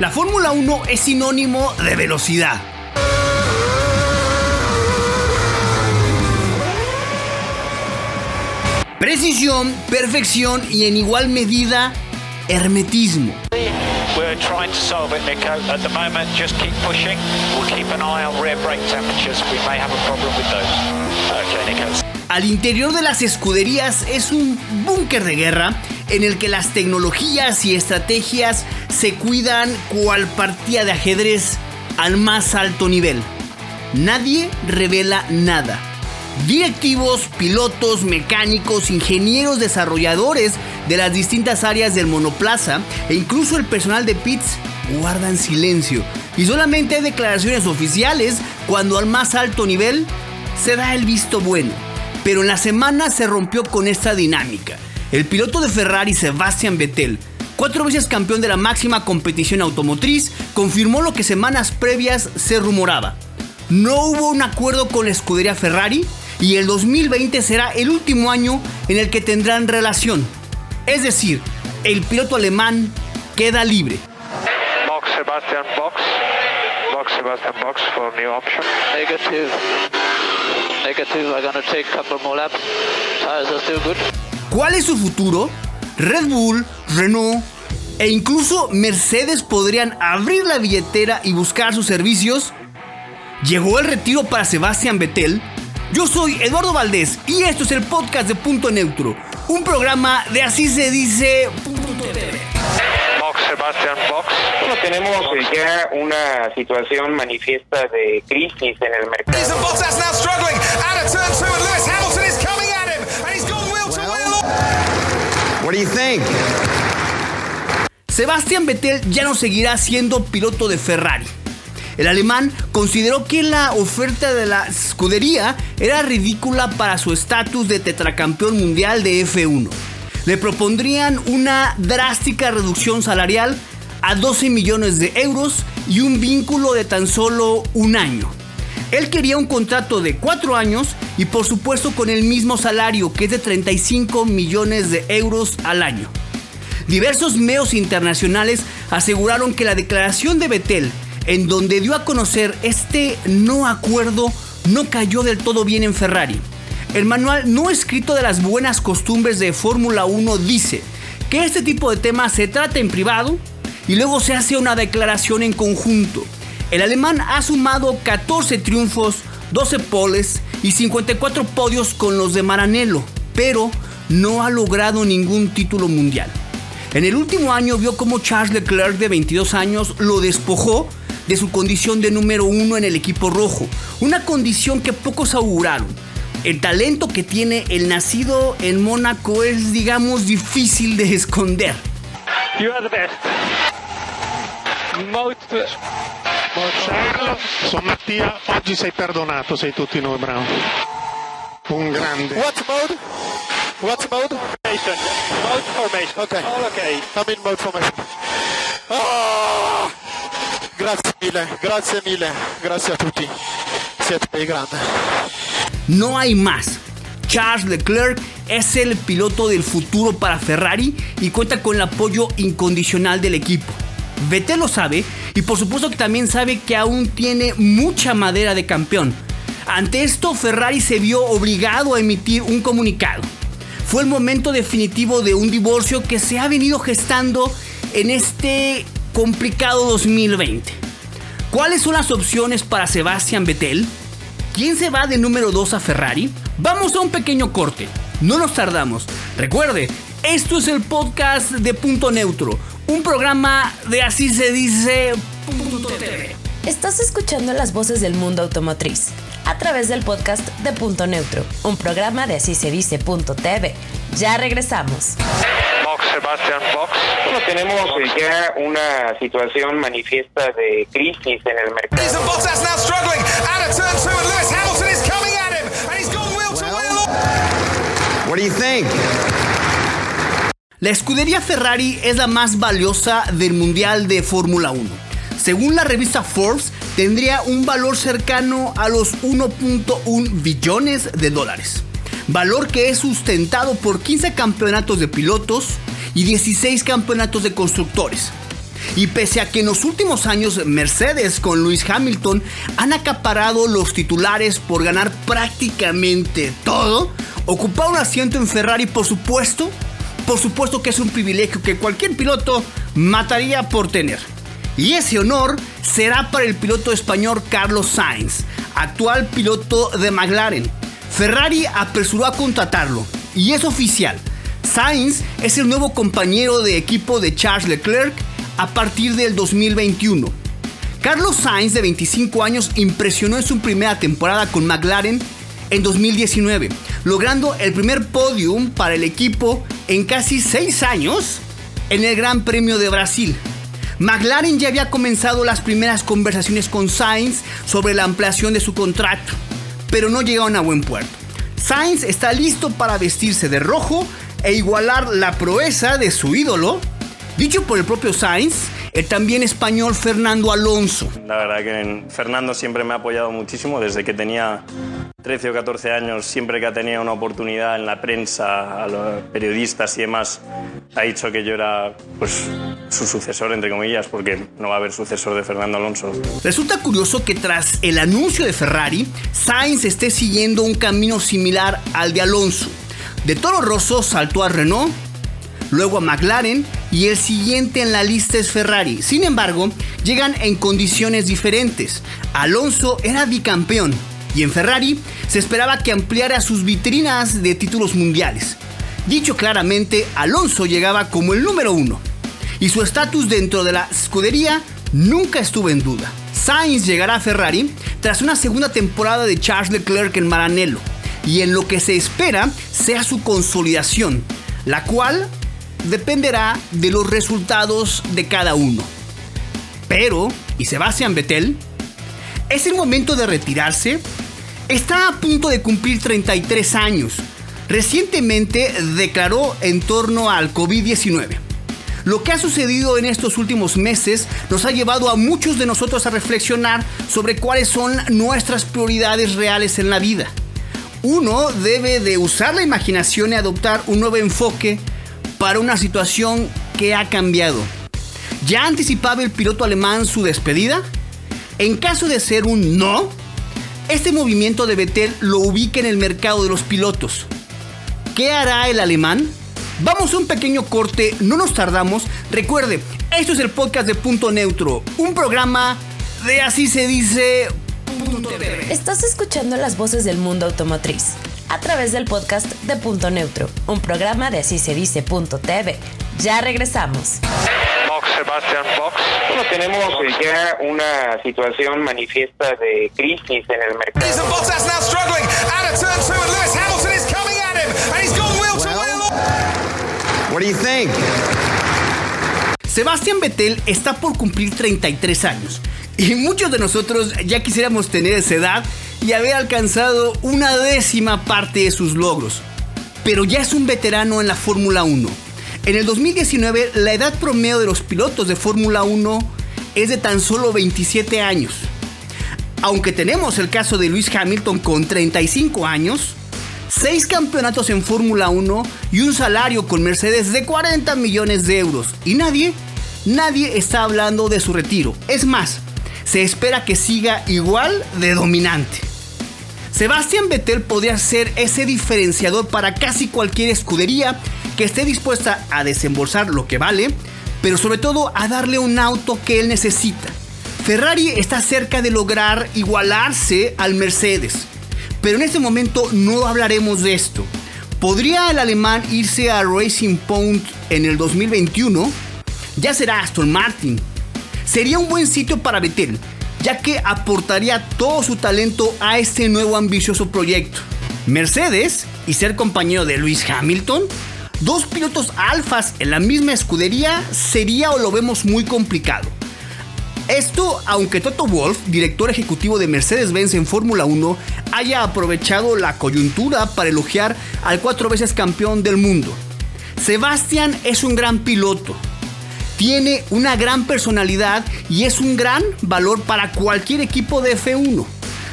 La Fórmula 1 es sinónimo de velocidad. Precisión, perfección y en igual medida hermetismo. We're trying to solve it, Nico. At the moment, just keep pushing. We'll keep an eye on rear brake temperatures. We may have a problem with those. Okay, Nico. Al interior de las escuderías es un búnker de guerra en el que las tecnologías y estrategias se cuidan cual partida de ajedrez al más alto nivel. Nadie revela nada. Directivos, pilotos, mecánicos, ingenieros, desarrolladores de las distintas áreas del monoplaza e incluso el personal de pits guardan silencio. Y solamente hay declaraciones oficiales cuando al más alto nivel se da el visto bueno. Pero en la semana se rompió con esta dinámica. El piloto de Ferrari, Sebastian Vettel, cuatro veces campeón de la máxima competición automotriz, confirmó lo que semanas previas se rumoraba. No hubo un acuerdo con la escudería Ferrari y el 2020 será el último año en el que tendrán relación. Es decir, el piloto alemán queda libre. Box, Sebastian, box. Box, Sebastian, box for new option. Negative. Negative. I'm gonna take a couple more laps. Tires are still good. ¿Cuál es su futuro? Red Bull, Renault e incluso Mercedes podrían abrir la billetera y buscar sus servicios. ¿Llegó el retiro para Sebastian Vettel? Yo soy Eduardo Valdés y esto es el podcast de Punto Neutro, un programa de Así se dice. Box, Sebastian, box. Bueno, tenemos eh, ya una situación manifiesta de crisis en el mercado. Think? Sebastian Vettel ya no seguirá siendo piloto de Ferrari. El alemán consideró que la oferta de la escudería era ridícula para su estatus de tetracampeón mundial de F1. Le propondrían una drástica reducción salarial a 12 millones de euros y un vínculo de tan solo un año. Él quería un contrato de 4 años y por supuesto con el mismo salario que es de 35 millones de euros al año. Diversos medios internacionales aseguraron que la declaración de Vettel, en donde dio a conocer este no acuerdo, no cayó del todo bien en Ferrari. El manual no escrito de las buenas costumbres de Fórmula 1 dice que este tipo de temas se trata en privado y luego se hace una declaración en conjunto. El alemán ha sumado 14 triunfos, 12 poles y 54 podios con los de Maranello, pero no ha logrado ningún título mundial. En el último año vio como Charles Leclerc de 22 años lo despojó de su condición de número uno en el equipo rojo, una condición que pocos auguraron. El talento que tiene el nacido en Mónaco es, digamos, difícil de esconder. You are the best. Charles, sono Mattia, oggi sei perdonato, sei tutti noi bravo. Un grande. What mode? What mode? formation. Mode formation. Okay. All okay. I'm in mode formation. Ah! Grazie mille, grazie mille, grazie a tutti. Siete dei grandi. No hay más. Charles Leclerc es el piloto del futuro para Ferrari y cuenta con el apoyo incondicional del equipo. Vettel lo sabe y por supuesto que también sabe que aún tiene mucha madera de campeón. Ante esto, Ferrari se vio obligado a emitir un comunicado. Fue el momento definitivo de un divorcio que se ha venido gestando en este complicado 2020. ¿Cuáles son las opciones para Sebastian Vettel? ¿Quién se va de número 2 a Ferrari? Vamos a un pequeño corte. No nos tardamos. Recuerde, esto es el podcast de Punto Neutro, un programa de así se dice. Punto TV. Estás escuchando las voces del mundo automotriz a través del podcast de Punto Neutro, un programa de así se dice Punto TV. Ya regresamos. box, Sebastian, box. Bueno, tenemos eh, ya una situación manifiesta de crisis en el mercado. What do you think? La escudería Ferrari es la más valiosa del Mundial de Fórmula 1. Según la revista Forbes, tendría un valor cercano a los 1.1 billones de dólares. Valor que es sustentado por 15 campeonatos de pilotos y 16 campeonatos de constructores. Y pese a que en los últimos años Mercedes con Lewis Hamilton han acaparado los titulares por ganar prácticamente todo, ocupar un asiento en Ferrari por supuesto, por supuesto que es un privilegio que cualquier piloto mataría por tener. Y ese honor será para el piloto español Carlos Sainz, actual piloto de McLaren. Ferrari apresuró a contratarlo y es oficial. Sainz es el nuevo compañero de equipo de Charles Leclerc a partir del 2021. Carlos Sainz, de 25 años, impresionó en su primera temporada con McLaren en 2019, logrando el primer podium para el equipo en casi 6 años en el Gran Premio de Brasil. McLaren ya había comenzado las primeras conversaciones con Sainz sobre la ampliación de su contrato, pero no llegaron a buen puerto. Sainz está listo para vestirse de rojo e igualar la proeza de su ídolo, dicho por el propio Sainz, el también español Fernando Alonso. La verdad que Fernando siempre me ha apoyado muchísimo desde que tenía 13 o 14 años, siempre que ha tenido una oportunidad en la prensa, a los periodistas y demás, ha dicho que yo era pues, su sucesor, entre comillas, porque no va a haber sucesor de Fernando Alonso. Resulta curioso que tras el anuncio de Ferrari, Sainz esté siguiendo un camino similar al de Alonso. De Toro Rosso saltó a Renault, luego a McLaren y el siguiente en la lista es Ferrari. Sin embargo, llegan en condiciones diferentes. Alonso era bicampeón y en Ferrari se esperaba que ampliara sus vitrinas de títulos mundiales. Dicho claramente, Alonso llegaba como el número uno y su estatus dentro de la escudería nunca estuvo en duda. Sainz llegará a Ferrari tras una segunda temporada de Charles Leclerc en Maranello y en lo que se espera sea su consolidación, la cual dependerá de los resultados de cada uno. Pero, ¿y Sebastian Vettel? ¿Es el momento de retirarse? Está a punto de cumplir 33 años. Recientemente declaró en torno al COVID-19. Lo que ha sucedido en estos últimos meses nos ha llevado a muchos de nosotros a reflexionar sobre cuáles son nuestras prioridades reales en la vida. Uno debe de usar la imaginación y adoptar un nuevo enfoque para una situación que ha cambiado. ¿Ya anticipaba el piloto alemán su despedida? En caso de ser un no, este movimiento de Vettel lo ubica en el mercado de los pilotos. ¿Qué hará el alemán? Vamos a un pequeño corte, no nos tardamos. Recuerde, esto es el podcast de Punto Neutro, un programa de así se dice. Estás escuchando las voces del mundo automotriz a través del podcast de Punto Neutro, un programa de así se dice TV. Ya regresamos. Sebastian, box. Bueno, tenemos eh, ya una situación manifiesta de crisis en el mercado. What do you think? Sebastián Vettel está por cumplir 33 años y muchos de nosotros ya quisiéramos tener esa edad y haber alcanzado una décima parte de sus logros. Pero ya es un veterano en la Fórmula 1. En el 2019 la edad promedio de los pilotos de Fórmula 1 es de tan solo 27 años. Aunque tenemos el caso de Luis Hamilton con 35 años, 6 campeonatos en Fórmula 1 y un salario con Mercedes de 40 millones de euros. Y nadie, nadie está hablando de su retiro. Es más, se espera que siga igual de dominante. Sebastián Vettel podría ser ese diferenciador para casi cualquier escudería que esté dispuesta a desembolsar lo que vale, pero sobre todo a darle un auto que él necesita. Ferrari está cerca de lograr igualarse al Mercedes, pero en este momento no hablaremos de esto. ¿Podría el alemán irse a Racing Point en el 2021? Ya será Aston Martin. Sería un buen sitio para Vettel, ya que aportaría todo su talento a este nuevo ambicioso proyecto. Mercedes y ser compañero de Lewis Hamilton, dos pilotos alfas en la misma escudería, sería o lo vemos muy complicado. Esto, aunque Toto Wolff, director ejecutivo de Mercedes-Benz en Fórmula 1, haya aprovechado la coyuntura para elogiar al cuatro veces campeón del mundo. Sebastian es un gran piloto, tiene una gran personalidad y es un gran valor para cualquier equipo de F1.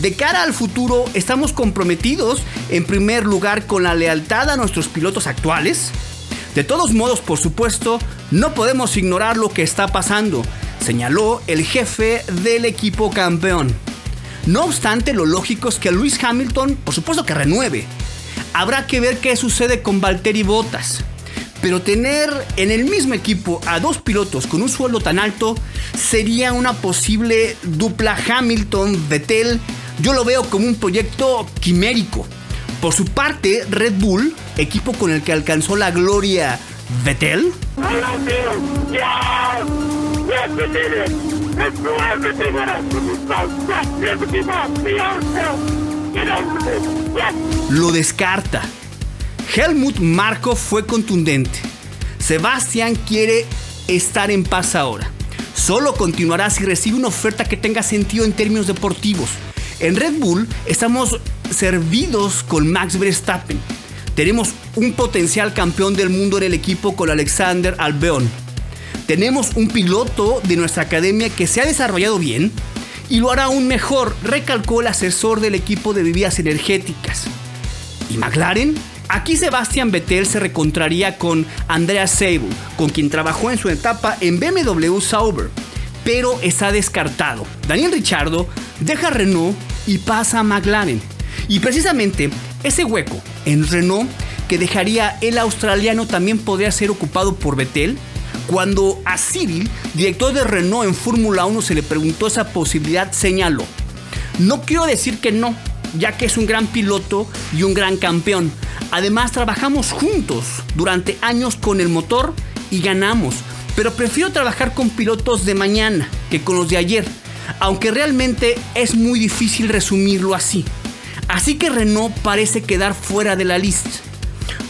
De cara al futuro, estamos comprometidos en primer lugar con la lealtad a nuestros pilotos actuales. De todos modos, por supuesto, no podemos ignorar lo que está pasando, señaló el jefe del equipo campeón. No obstante, lo lógico es que Luis Hamilton, por supuesto que renueve. Habrá que ver qué sucede con Valtteri Bottas. Pero tener en el mismo equipo a dos pilotos con un sueldo tan alto sería una posible dupla Hamilton-Vettel. Yo lo veo como un proyecto quimérico. Por su parte, Red Bull, equipo con el que alcanzó la gloria Vettel, lo descarta. Helmut Marko fue contundente. Sebastián quiere estar en paz ahora. Solo continuará si recibe una oferta que tenga sentido en términos deportivos. En Red Bull estamos servidos con Max Verstappen. Tenemos un potencial campeón del mundo en el equipo con Alexander Albeon. Tenemos un piloto de nuestra academia que se ha desarrollado bien y lo hará aún mejor, recalcó el asesor del equipo de bebidas energéticas. ¿Y McLaren? Aquí Sebastian Vettel se recontraría con Andrea Seibel, con quien trabajó en su etapa en BMW Sauber, pero está descartado. Daniel Richardo deja Renault y pasa a McLaren. Y precisamente ese hueco en Renault que dejaría el australiano también podría ser ocupado por Vettel. Cuando a Cyril, director de Renault en Fórmula 1, se le preguntó esa posibilidad, señaló, no quiero decir que no, ya que es un gran piloto y un gran campeón. Además, trabajamos juntos durante años con el motor y ganamos. Pero prefiero trabajar con pilotos de mañana que con los de ayer, aunque realmente es muy difícil resumirlo así. Así que Renault parece quedar fuera de la lista.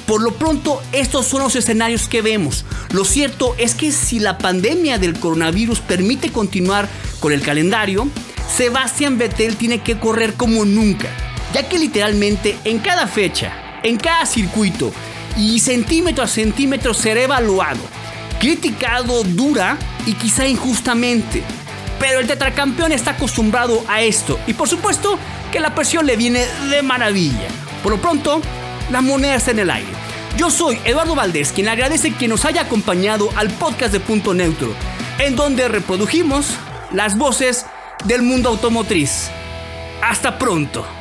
Por lo pronto, estos son los escenarios que vemos. Lo cierto es que si la pandemia del coronavirus permite continuar con el calendario, Sebastian Vettel tiene que correr como nunca, ya que literalmente en cada fecha, en cada circuito y centímetro a centímetro será evaluado, criticado dura y quizá injustamente. Pero el tetracampeón está acostumbrado a esto y por supuesto que la presión le viene de maravilla. Por lo pronto, la moneda está en el aire. Yo soy Eduardo Valdés, quien agradece que nos haya acompañado al podcast de Punto Neutro, en donde reprodujimos las voces del mundo automotriz. Hasta pronto.